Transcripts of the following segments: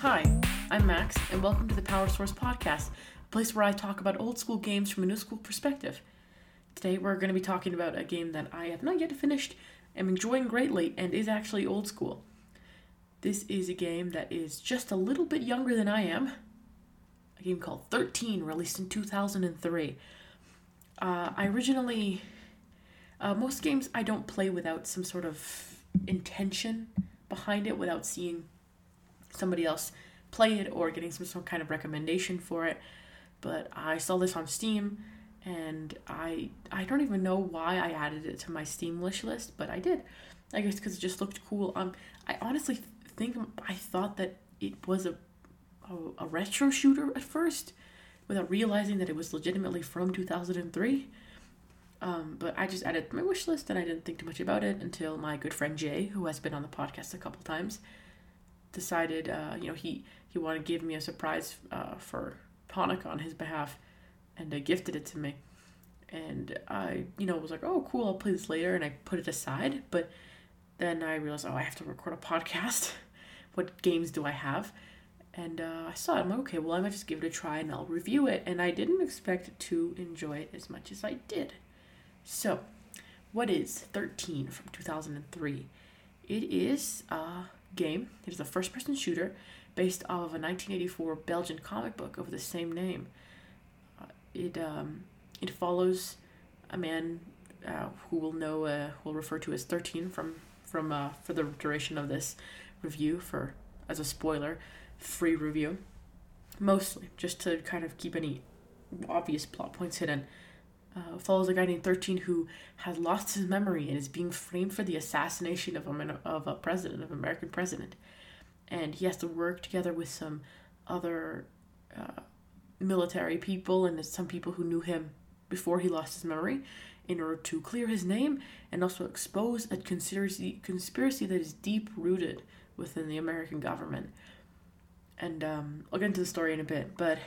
Hi, I'm Max, and welcome to the Power Source Podcast, a place where I talk about old school games from a new school perspective. Today, we're going to be talking about a game that I have not yet finished, am enjoying greatly, and is actually old school. This is a game that is just a little bit younger than I am. A game called 13, released in 2003. Uh, I originally. Uh, most games I don't play without some sort of intention behind it, without seeing somebody else play it or getting some, some kind of recommendation for it. But I saw this on Steam and I I don't even know why I added it to my Steam wish list, but I did. I guess because it just looked cool. Um, I honestly think I thought that it was a, a a retro shooter at first, without realizing that it was legitimately from two thousand and three. Um, but I just added my wish list and I didn't think too much about it until my good friend Jay, who has been on the podcast a couple times, decided, uh, you know, he, he wanted to give me a surprise uh, for Hanukkah on his behalf and uh, gifted it to me. And I, you know, was like, oh, cool, I'll play this later. And I put it aside. But then I realized, oh, I have to record a podcast. what games do I have? And uh, I saw it. I'm like, okay, well, I might just give it a try and I'll review it. And I didn't expect to enjoy it as much as I did. So, what is 13 from 2003? It is a game. It is a first person shooter based off of a 1984 Belgian comic book of the same name. Uh, it, um, it follows a man uh, who will know, uh, will refer to as 13 from, from uh, for the duration of this review, for as a spoiler, free review. Mostly, just to kind of keep any obvious plot points hidden uh, follows a guy named 13 who has lost his memory and is being framed for the assassination of a, of a president, of an American president. And he has to work together with some other uh, military people and some people who knew him before he lost his memory in order to clear his name and also expose a conspiracy, conspiracy that is deep rooted within the American government. And um, I'll get into the story in a bit, but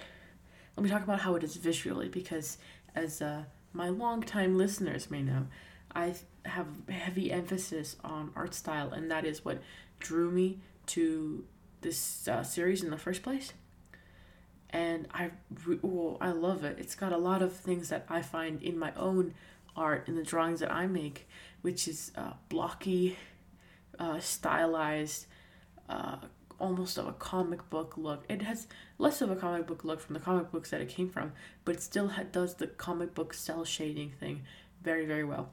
let me talk about how it is visually because as uh, my longtime listeners may know, I have heavy emphasis on art style, and that is what drew me to this uh, series in the first place. And I, well, I love it. It's got a lot of things that I find in my own art, in the drawings that I make, which is uh, blocky, uh, stylized, uh, almost of a comic book look. It has less of a comic book look from the comic books that it came from, but it still ha- does the comic book cel shading thing very, very well.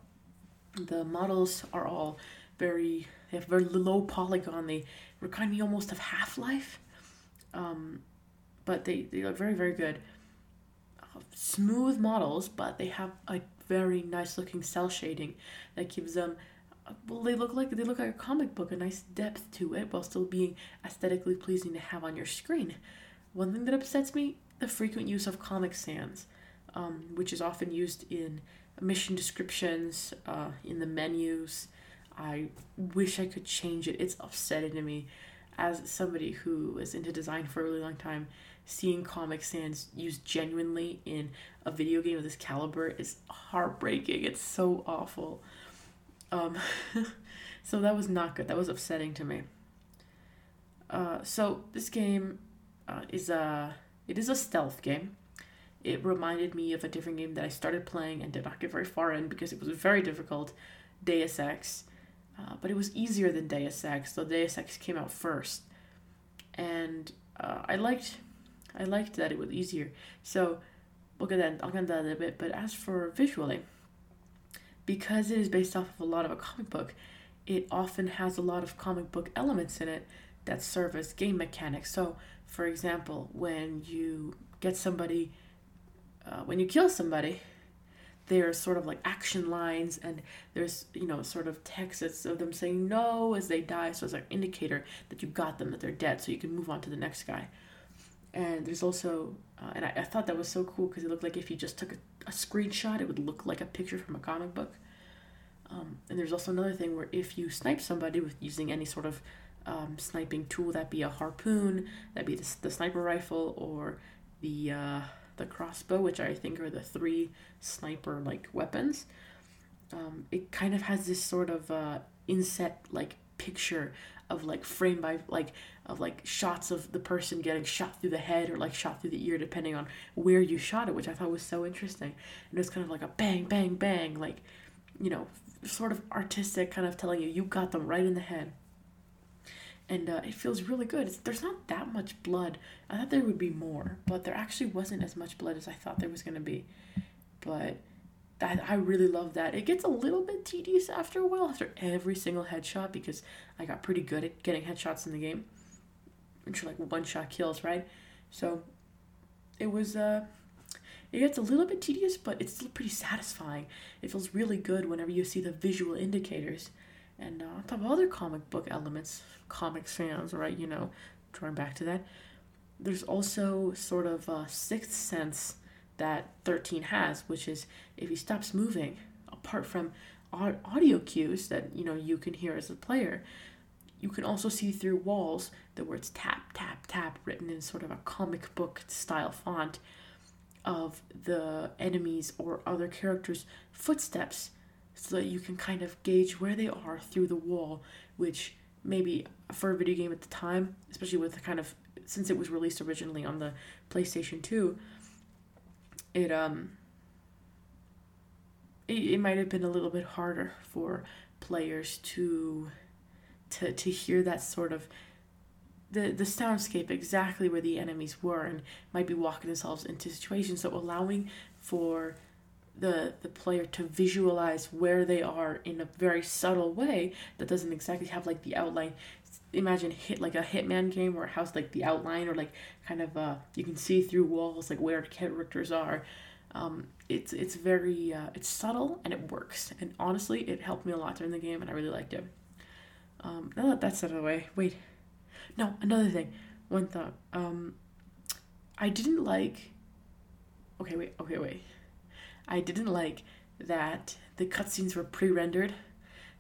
The models are all very, they have very low polygon. They remind me almost of Half Life, um, but they, they look very, very good. Uh, smooth models, but they have a very nice looking cel shading that gives them well they look like they look like a comic book a nice depth to it while still being aesthetically pleasing to have on your screen. One thing that upsets me the frequent use of comic sans um, which is often used in mission descriptions uh, in the menus. I wish i could change it. It's upsetting to me. As somebody who is into design for a really long time seeing comic sans used genuinely in a video game of this caliber is heartbreaking. It's so awful um, so that was not good. That was upsetting to me. Uh, so this game uh, is a it is a stealth game. It reminded me of a different game that I started playing and did not get very far in because it was very difficult, Deus Ex. Uh, but it was easier than Deus Ex, so Deus Ex came out first, and uh, I liked I liked that it was easier. So we'll get that I'll get that in a bit. But as for visually, because it is based off of a lot of a comic book, it often has a lot of comic book elements in it that serve as game mechanics. So, for example, when you get somebody, uh, when you kill somebody, there's sort of like action lines and there's you know sort of texts of them saying no as they die. So it's an indicator that you got them that they're dead. So you can move on to the next guy and there's also uh, and I, I thought that was so cool because it looked like if you just took a, a screenshot it would look like a picture from a comic book. Um, and there's also another thing where if you snipe somebody with using any sort of um, sniping tool that be a harpoon that be the, the sniper rifle or the uh, the crossbow which i think are the three sniper like weapons um, it kind of has this sort of uh, inset like picture of like frame by like of like shots of the person getting shot through the head or like shot through the ear depending on where you shot it which i thought was so interesting. And it was kind of like a bang bang bang like you know sort of artistic kind of telling you you got them right in the head. And uh, it feels really good. It's, there's not that much blood. I thought there would be more but there actually wasn't as much blood as i thought there was going to be. But I, I really love that. It gets a little bit tedious after a while, after every single headshot, because I got pretty good at getting headshots in the game. Which are like one shot kills, right? So it was uh it gets a little bit tedious, but it's still pretty satisfying. It feels really good whenever you see the visual indicators. And uh, on top of other comic book elements, comic sans, right? You know, drawing back to that. There's also sort of a sixth sense that 13 has, which is if he stops moving, apart from audio cues that you know you can hear as a player, you can also see through walls the words tap tap tap written in sort of a comic book style font of the enemies or other characters' footsteps so that you can kind of gauge where they are through the wall, which maybe for a video game at the time, especially with the kind of since it was released originally on the PlayStation 2, it um it, it might have been a little bit harder for players to to to hear that sort of the the soundscape exactly where the enemies were and might be walking themselves into situations. So allowing for the the player to visualize where they are in a very subtle way that doesn't exactly have like the outline. Imagine hit like a hitman game where it has like the outline or like kind of uh you can see through walls like where characters are. Um it's it's very uh, it's subtle and it works. And honestly it helped me a lot during the game and i really liked it um now that that's out of the way. Wait. No another thing. One thought. Um i didn't like okay wait okay wait. I didn't like that the cutscenes were pre-rendered.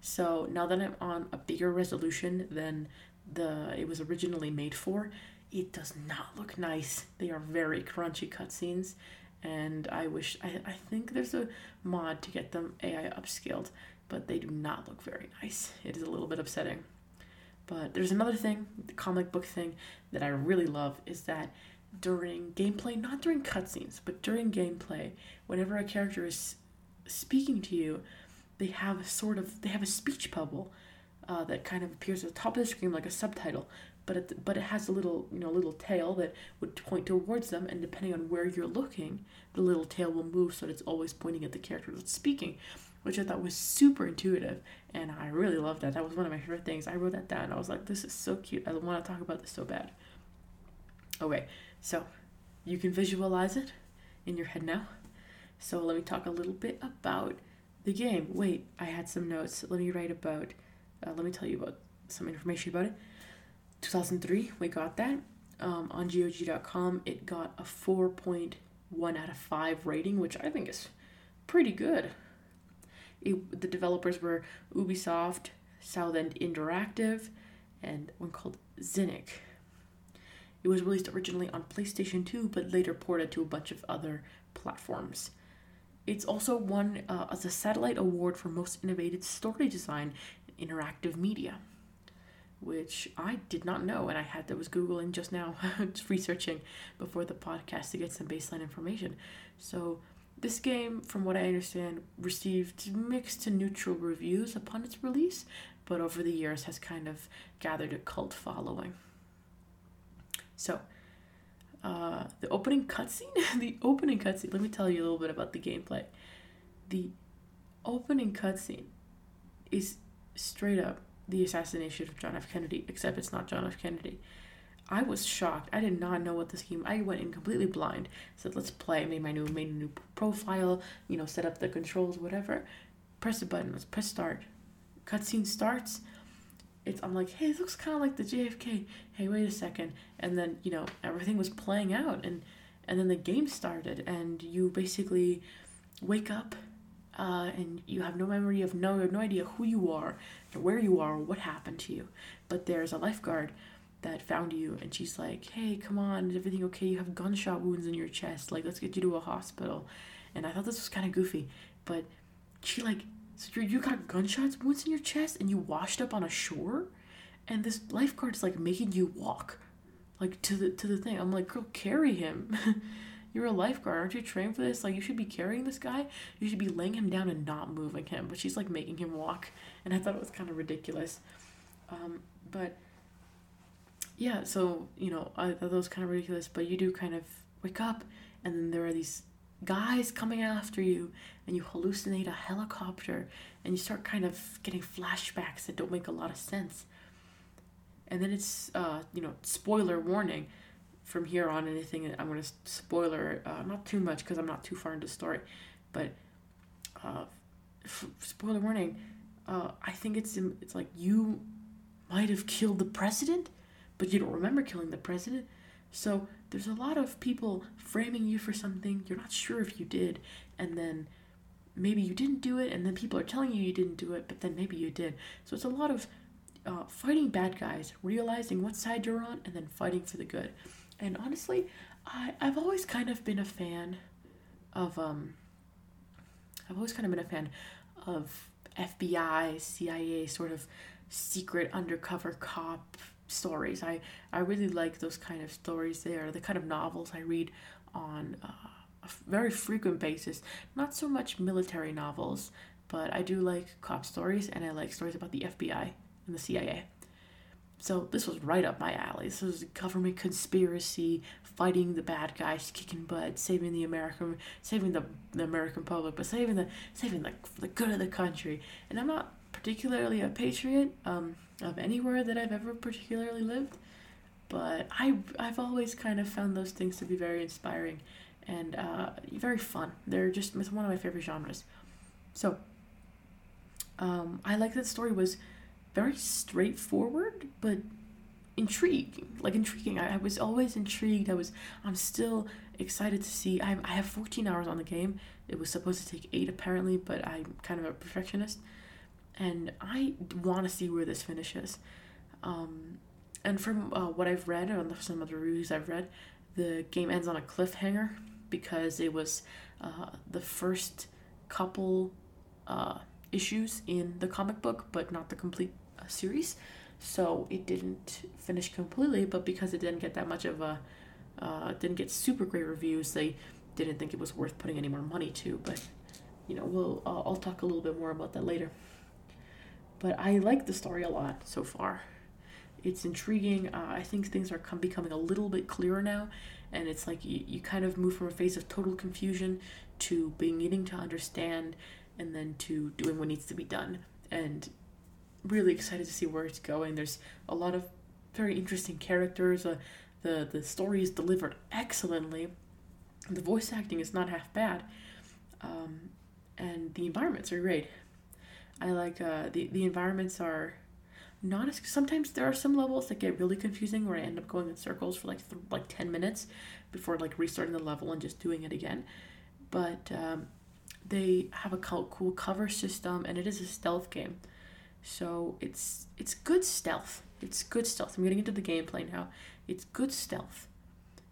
So now that I'm on a bigger resolution than the it was originally made for, it does not look nice. They are very crunchy cutscenes, and I wish I, I think there's a mod to get them AI upscaled, but they do not look very nice. It is a little bit upsetting. But there's another thing, the comic book thing that I really love is that during gameplay, not during cutscenes, but during gameplay, whenever a character is speaking to you, they have a sort of they have a speech bubble uh, that kind of appears at the top of the screen like a subtitle, but it, but it has a little you know little tail that would point towards them, and depending on where you're looking, the little tail will move so that it's always pointing at the character that's speaking, which I thought was super intuitive, and I really loved that. That was one of my favorite things. I wrote that down. I was like, this is so cute. I want to talk about this so bad. Okay, so you can visualize it in your head now. So let me talk a little bit about the game. Wait, I had some notes. Let me write about, uh, let me tell you about some information about it. 2003, we got that. Um, on GOG.com, it got a 4.1 out of 5 rating, which I think is pretty good. It, the developers were Ubisoft, Southend Interactive, and one called Zinnik. It was released originally on PlayStation 2, but later ported to a bunch of other platforms. It's also won uh, as a Satellite Award for Most Innovative Story Design in Interactive Media, which I did not know, and I had that was googling just now, just researching before the podcast to get some baseline information. So this game, from what I understand, received mixed to neutral reviews upon its release, but over the years has kind of gathered a cult following. So uh, the opening cutscene. the opening cutscene. Let me tell you a little bit about the gameplay. The opening cutscene is straight up the assassination of John F. Kennedy, except it's not John F. Kennedy. I was shocked. I did not know what this game. I went in completely blind. Said, "Let's play." I Made my new made a new profile. You know, set up the controls, whatever. Press the button. Let's press start. Cutscene starts it's I'm like, hey, it looks kind of like the JFK. Hey, wait a second, and then you know everything was playing out, and and then the game started, and you basically wake up, uh, and you have no memory of no you have no idea who you are, where you are, what happened to you, but there's a lifeguard that found you, and she's like, hey, come on, is everything okay? You have gunshot wounds in your chest, like let's get you to a hospital, and I thought this was kind of goofy, but she like so you you got gunshots wounds in your chest and you washed up on a shore? and this lifeguard is like making you walk, like to the to the thing. I'm like, girl, carry him. You're a lifeguard, aren't you trained for this? Like, you should be carrying this guy. You should be laying him down and not moving him. But she's like making him walk, and I thought it was kind of ridiculous. Um, but yeah, so you know, thought that was kind of ridiculous. But you do kind of wake up, and then there are these guys coming after you, and you hallucinate a helicopter, and you start kind of getting flashbacks that don't make a lot of sense. And then it's, uh, you know, spoiler warning from here on anything i'm going to spoiler uh, not too much because i'm not too far into the story but uh, f- spoiler warning uh, i think it's it's like you might have killed the president but you don't remember killing the president so there's a lot of people framing you for something you're not sure if you did and then maybe you didn't do it and then people are telling you you didn't do it but then maybe you did so it's a lot of uh, fighting bad guys realizing what side you're on and then fighting for the good and honestly, I I've always kind of been a fan of um. I've always kind of been a fan of FBI, CIA sort of secret undercover cop stories. I I really like those kind of stories. They are the kind of novels I read on uh, a very frequent basis. Not so much military novels, but I do like cop stories and I like stories about the FBI and the CIA. So this was right up my alley. This was government conspiracy, fighting the bad guys, kicking butt, saving the American, saving the, the American public, but saving the saving the, the good of the country. And I'm not particularly a patriot um, of anywhere that I've ever particularly lived, but I I've always kind of found those things to be very inspiring and uh, very fun. They're just it's one of my favorite genres. So um, I like that story was very straightforward, but intriguing. Like intriguing. I, I was always intrigued. I was. I'm still excited to see. I I have 14 hours on the game. It was supposed to take eight apparently, but I'm kind of a perfectionist, and I want to see where this finishes. Um, and from uh, what I've read on some of the reviews I've read, the game ends on a cliffhanger because it was uh, the first couple uh, issues in the comic book, but not the complete uh, series. So it didn't finish completely, but because it didn't get that much of a, uh, didn't get super great reviews, they didn't think it was worth putting any more money to. But you know, we'll uh, I'll talk a little bit more about that later. But I like the story a lot so far. It's intriguing. Uh, I think things are come becoming a little bit clearer now, and it's like you, you kind of move from a phase of total confusion to beginning to understand and then to doing what needs to be done. And really excited to see where it's going. There's a lot of very interesting characters. Uh, the the story is delivered excellently. The voice acting is not half bad, um, and the environments are great. I like uh, the the environments are not as sometimes there are some levels that get really confusing where I end up going in circles for like th- like ten minutes before like restarting the level and just doing it again. But um, they have a cool cover system and it is a stealth game. So it's it's good stealth. It's good stealth. I'm getting into the gameplay now. It's good stealth.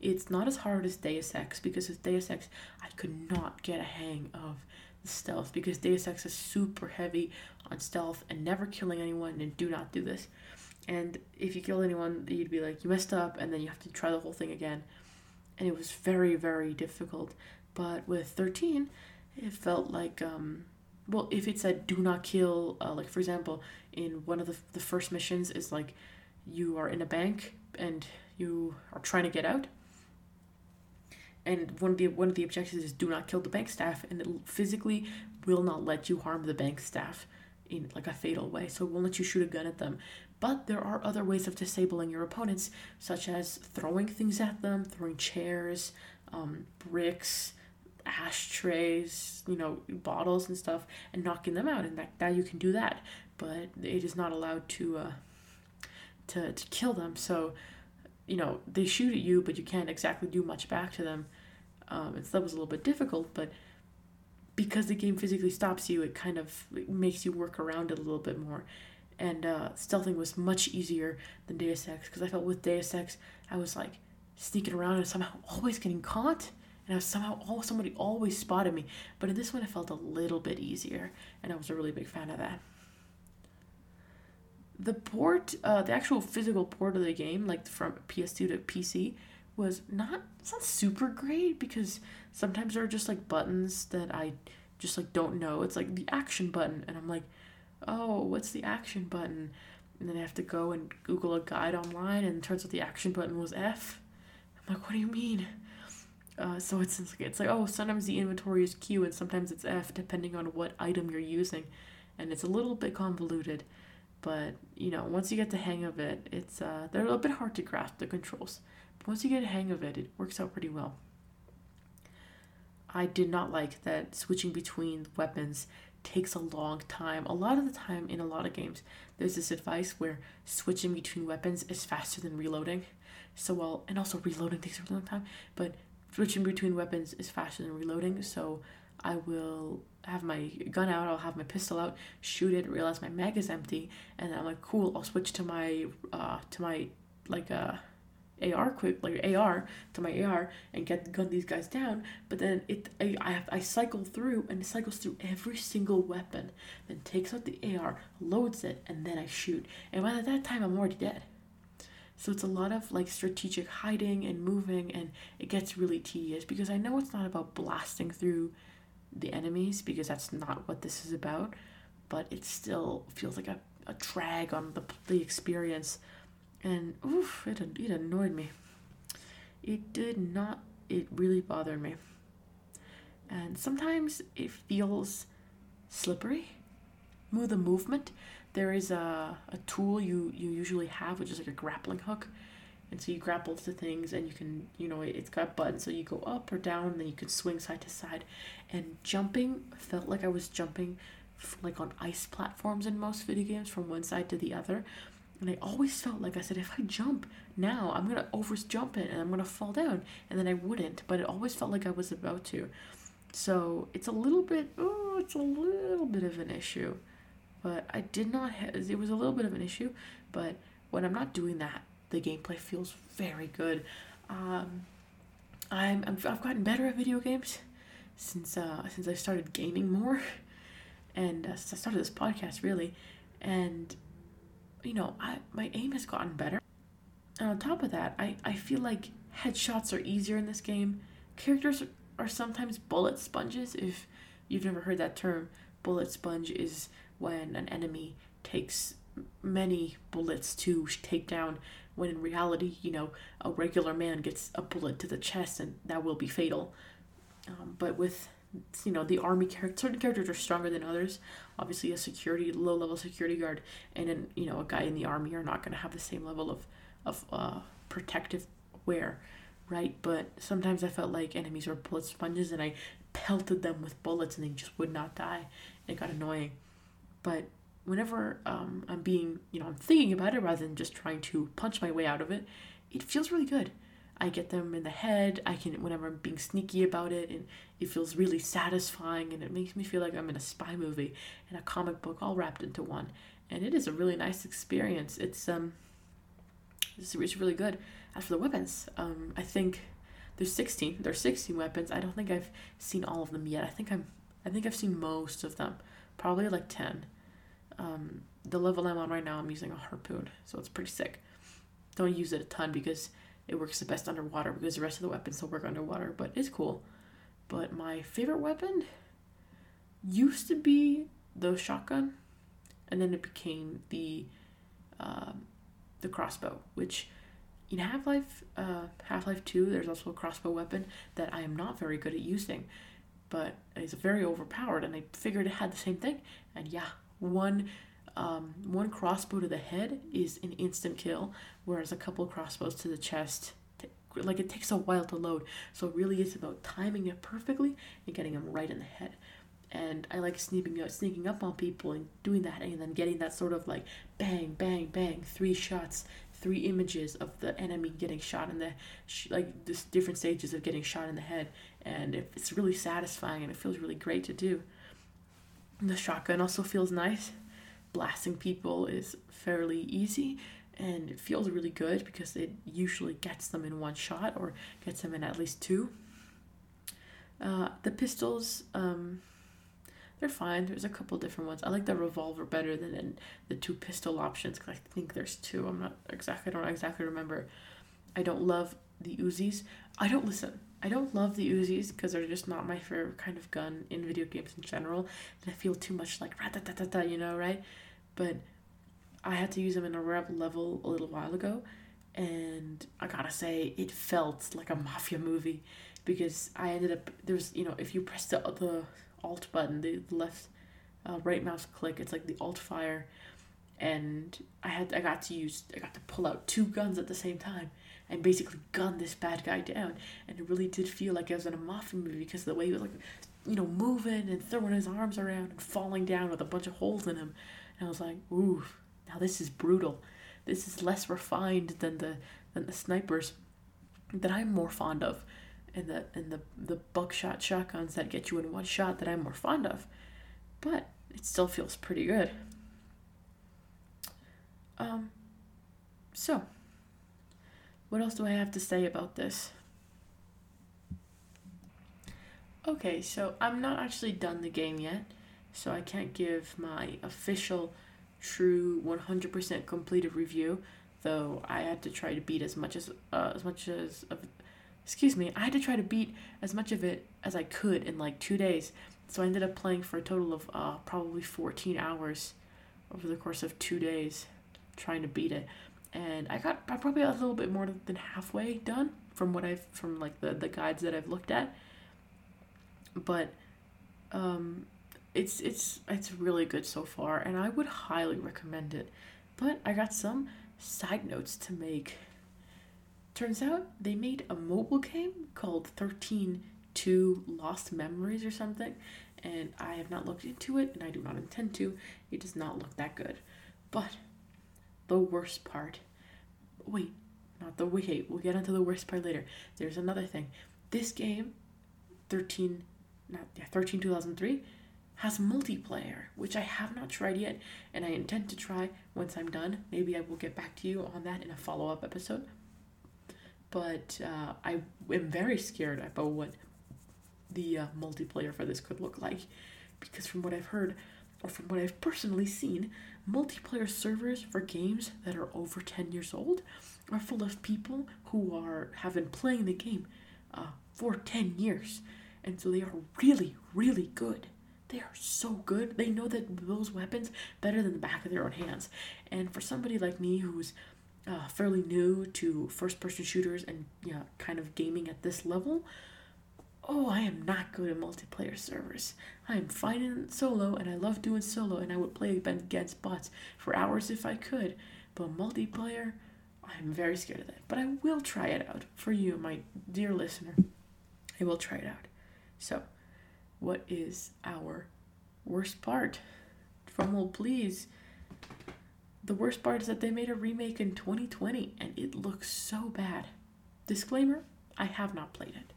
It's not as hard as deus ex because with deus ex i could not get a hang of stealth because deus ex is super heavy on stealth and never killing anyone and do not do this. And if you kill anyone you'd be like you messed up and then you have to try the whole thing again. And it was very very difficult. But with 13 it felt like um well if it said do not kill uh, like for example in one of the, the first missions is like you are in a bank and you are trying to get out and one of the one of the objectives is do not kill the bank staff and it physically will not let you harm the bank staff in like a fatal way so it won't let you shoot a gun at them but there are other ways of disabling your opponents such as throwing things at them throwing chairs um, bricks ashtrays, you know, bottles and stuff, and knocking them out. And that, that you can do that, but it is not allowed to uh, to to kill them. So, you know, they shoot at you, but you can't exactly do much back to them. Um, and so that was a little bit difficult, but because the game physically stops you, it kind of makes you work around it a little bit more. And uh, stealthing was much easier than Deus Ex because I felt with Deus Ex, I was like sneaking around and somehow always getting caught and I was somehow all somebody always spotted me. But in this one, it felt a little bit easier, and I was a really big fan of that. the port, uh, the actual physical port of the game, like from PS2 to PC, was not it's not super great because sometimes there are just like buttons that I just like don't know. It's like the action button, and I'm like, oh, what's the action button? And then I have to go and Google a guide online, and it turns out the action button was F. I'm like, what do you mean? Uh, so it's it's like oh, sometimes the inventory is Q and sometimes it's F, depending on what item you're using, and it's a little bit convoluted. But you know, once you get the hang of it, it's uh, they're a little bit hard to grasp the controls. Once you get a hang of it, it works out pretty well. I did not like that switching between weapons takes a long time. A lot of the time in a lot of games, there's this advice where switching between weapons is faster than reloading. So well, and also reloading takes a really long time, but switching between weapons is faster than reloading. So I will have my gun out, I'll have my pistol out, shoot it, realize my mag is empty, and then I'm like, cool, I'll switch to my uh to my like uh AR quick like AR to my AR and get gun these guys down. But then it I I, have, I cycle through and it cycles through every single weapon, then takes out the AR, loads it, and then I shoot. And by that time I'm already dead. So it's a lot of like strategic hiding and moving and it gets really tedious because I know it's not about blasting through the enemies because that's not what this is about, but it still feels like a, a drag on the the experience and oof, it it annoyed me. It did not. It really bothered me. And sometimes it feels slippery. Move the movement. There is a, a tool you, you usually have, which is like a grappling hook. And so you grapple to things and you can, you know, it's got buttons. So you go up or down, and then you can swing side to side. And jumping felt like I was jumping like on ice platforms in most video games from one side to the other. And I always felt like I said, if I jump now, I'm gonna over jump it and I'm gonna fall down, and then I wouldn't. But it always felt like I was about to. So it's a little bit, oh, it's a little bit of an issue. But I did not. Ha- it was a little bit of an issue, but when I'm not doing that, the gameplay feels very good. Um, I'm, i have gotten better at video games since uh, since I started gaming more, and uh, since I started this podcast really, and you know, I my aim has gotten better. And on top of that, I, I feel like headshots are easier in this game. Characters are sometimes bullet sponges. If you've never heard that term, bullet sponge is when an enemy takes many bullets to take down when in reality you know a regular man gets a bullet to the chest and that will be fatal um, but with you know the army character certain characters are stronger than others. Obviously a security low level security guard and then you know a guy in the army are not going to have the same level of of uh, protective wear right? But sometimes i felt like enemies were bullet sponges and i pelted them with bullets and they just would not die. It got annoying. But whenever um, i'm being you know i'm thinking about it rather than just trying to punch my way out of it it feels really good. I get them in the head. I can whenever I'm being sneaky about it, and it feels really satisfying, and it makes me feel like I'm in a spy movie and a comic book all wrapped into one. And it is a really nice experience. It's um, it's, it's really good. As for the weapons, um, I think there's 16. There's 16 weapons. I don't think I've seen all of them yet. I think I'm, I think I've seen most of them. Probably like 10. Um, the level I'm on right now, I'm using a harpoon, so it's pretty sick. Don't use it a ton because it works the best underwater because the rest of the weapons don't work underwater, but it's cool. But my favorite weapon used to be the shotgun, and then it became the uh, the crossbow, which in Half Life uh, Half Life Two, there's also a crossbow weapon that I am not very good at using, but it's very overpowered, and I figured it had the same thing. And yeah, one um, one crossbow to the head is an instant kill, whereas a couple crossbows to the chest, like it takes a while to load. So really it's about timing it perfectly and getting them right in the head. And I like sneaking up, sneaking up on people and doing that, and then getting that sort of like bang, bang, bang, three shots, three images of the enemy getting shot in the sh- like this different stages of getting shot in the head, and it, it's really satisfying and it feels really great to do. The shotgun also feels nice blasting people is fairly easy and it feels really good because it usually gets them in one shot or gets them in at least two. Uh, the pistols, um, they're fine. There's a couple different ones. I like the revolver better than the two pistol options because I think there's two. I'm not exactly. I don't exactly remember. I don't love the Uzis. I don't listen. I don't love the Uzis because they're just not my favorite kind of gun in video games in general. And I feel too much like rat da da da da you know, right? But I had to use them in a rep level a little while ago, and I gotta say it felt like a mafia movie because I ended up there's you know if you press the the alt button the left uh, right mouse click it's like the alt fire and I had I got to use I got to pull out two guns at the same time and basically gun this bad guy down and it really did feel like I was in a mafia movie because of the way he was like you know moving and throwing his arms around and falling down with a bunch of holes in him and I was like ooh now this is brutal this is less refined than the than the snipers that I'm more fond of and the and the the buckshot shotguns that get you in one shot that I'm more fond of. But it still feels pretty good. Um so what else do I have to say about this? Okay, so I'm not actually done the game yet, so I can't give my official true 100% completed review, though I had to try to beat as much as uh, as much as of excuse me, I had to try to beat as much of it as I could in like 2 days. So I ended up playing for a total of uh, probably 14 hours over the course of 2 days trying to beat it. And I got I probably a little bit more than halfway done from what I've from like the the guides that I've looked at. But um it's it's it's really good so far and I would highly recommend it. But I got some side notes to make. Turns out they made a mobile game called 13 2 Lost Memories or something, and I have not looked into it and I do not intend to. It does not look that good. But the worst part wait, not the wait, we'll get into the worst part later. There's another thing. This game, 13 not yeah, 13 2003 has multiplayer, which I have not tried yet, and I intend to try once I'm done. Maybe I will get back to you on that in a follow up episode. But uh, I am very scared about what the uh, multiplayer for this could look like, because from what I've heard, or from what I've personally seen, multiplayer servers for games that are over 10 years old are full of people who are have been playing the game uh, for 10 years and so they are really really good they are so good. They know that those weapons better than the back of their own hands. And for somebody like me who's uh, fairly new to first person shooters and you know, kind of gaming at this level, oh, I am not good at multiplayer servers. I am fine in solo and I love doing solo and I would play against bots for hours if I could. But multiplayer, I'm very scared of that. But I will try it out for you, my dear listener. I will try it out. So, what is our worst part? Drumroll, please. The worst part is that they made a remake in 2020 and it looks so bad. Disclaimer I have not played it.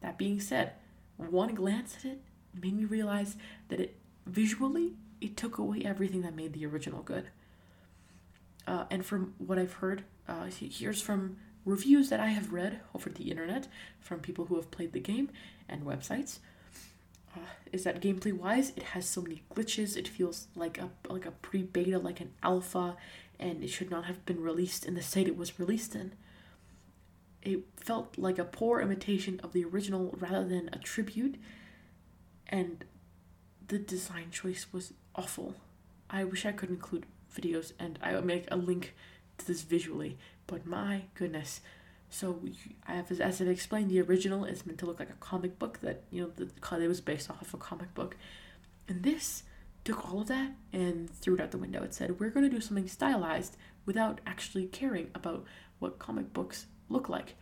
That being said, one glance at it made me realize that it visually it took away everything that made the original good. Uh, and from what I've heard, uh, here's from reviews that I have read over the internet from people who have played the game and websites uh, is that gameplay wise it has so many glitches. It feels like a like a pre-beta like an alpha and it should not have been released in the state it was released in. It felt like a poor imitation of the original rather than a tribute and the design choice was awful. I wish i could include videos and i would make a link to this visually but my goodness so I have, as I've explained, the original is meant to look like a comic book that you know the it was based off of a comic book, and this took all of that and threw it out the window. It said we're going to do something stylized without actually caring about what comic books look like.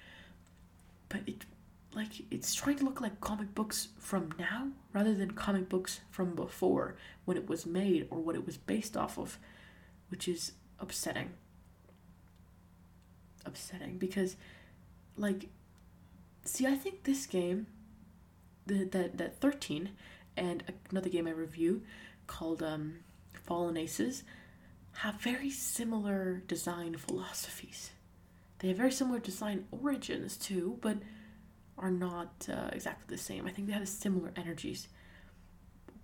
But it like it's trying to look like comic books from now rather than comic books from before when it was made or what it was based off of, which is upsetting. Upsetting because like see i think this game the that that 13 and another game i review called um fallen aces have very similar design philosophies. They have very similar design origins too but are not uh, exactly the same. I think they have similar energies.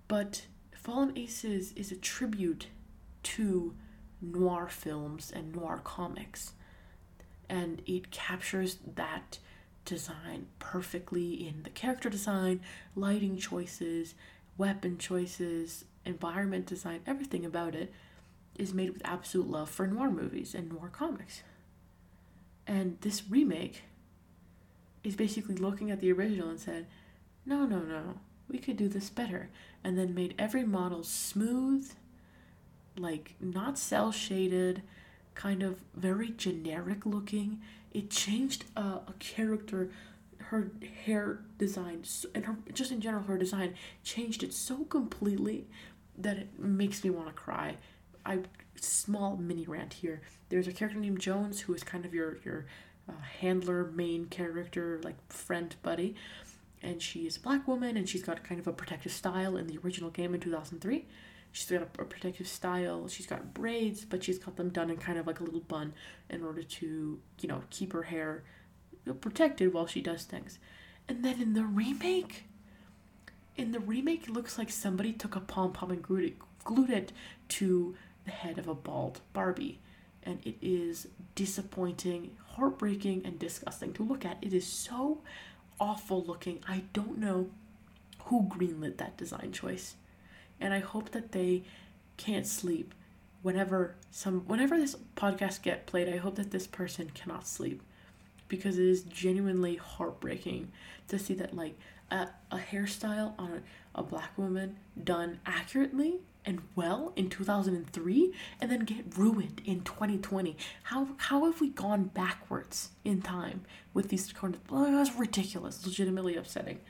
But Fallen Aces is a tribute to noir films and noir comics. And it captures that design perfectly in the character design, lighting choices, weapon choices, environment design, everything about it is made with absolute love for noir movies and noir comics. And this remake is basically looking at the original and said, no, no, no, we could do this better. And then made every model smooth, like not cel shaded, kind of very generic looking. It changed uh, a character, her hair design, and her just in general her design changed it so completely that it makes me want to cry. I small mini rant here. There's a character named Jones who is kind of your your uh, handler, main character, like friend buddy, and she's a black woman and she's got kind of a protective style in the original game in 2003. She's got a, a protective style. She's got braids, but she's got them done in kind of like a little bun in order to, you know, keep her hair protected while she does things. And then in the remake, in the remake, it looks like somebody took a pom pom and glued it, glued it to the head of a bald Barbie. And it is disappointing, heartbreaking, and disgusting to look at. It is so awful looking. I don't know who greenlit that design choice. And I hope that they can't sleep. Whenever some whenever this podcast get played, I hope that this person cannot sleep. Because it is genuinely heartbreaking to see that like a, a hairstyle on a, a black woman done accurately and well in 2003 and then get ruined in 2020 how how have we gone backwards in time with these kind of oh, that's ridiculous legitimately upsetting.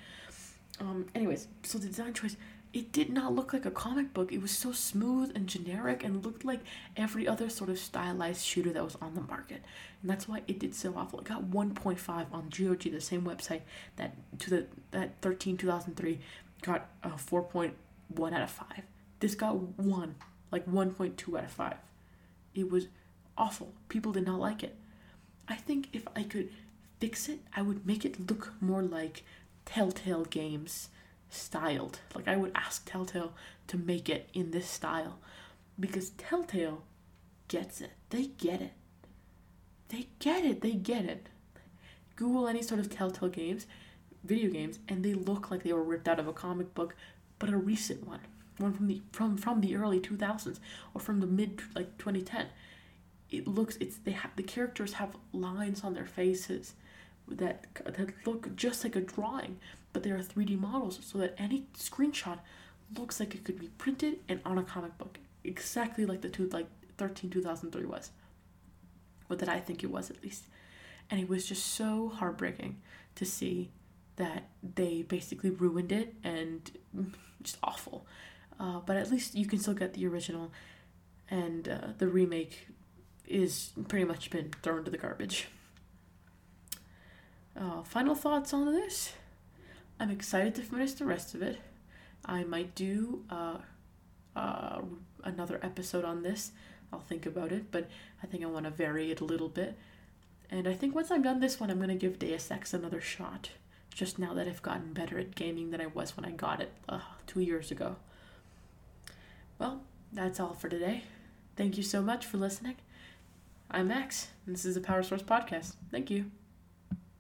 Um anyways so the design choice it did not look like a comic book it was so smooth and generic and looked like every other sort of stylized shooter that was on the market and that's why it did so awful it got 1.5 on GOG the same website that to the that 13 2003 got a 4.1 out of 5 this got one, like 1.2 out of 5. It was awful. People did not like it. I think if I could fix it, I would make it look more like Telltale Games styled. Like I would ask Telltale to make it in this style because Telltale gets it. They get it. They get it. They get it. Google any sort of Telltale games, video games, and they look like they were ripped out of a comic book, but a recent one one from the from from the early 2000s or from the mid like 2010 it looks it's they have the characters have lines on their faces that that look just like a drawing but they are 3d models so that any screenshot looks like it could be printed and on a comic book exactly like the two like 13 2003 was what that i think it was at least and it was just so heartbreaking to see that they basically ruined it and just awful uh, but at least you can still get the original, and uh, the remake is pretty much been thrown to the garbage. Uh, final thoughts on this? I'm excited to finish the rest of it. I might do uh, uh, another episode on this. I'll think about it, but I think I want to vary it a little bit. And I think once I'm done this one, I'm going to give Deus Ex another shot. Just now that I've gotten better at gaming than I was when I got it uh, two years ago. Well, that's all for today. Thank you so much for listening. I'm Max, and this is the Power Source Podcast. Thank you.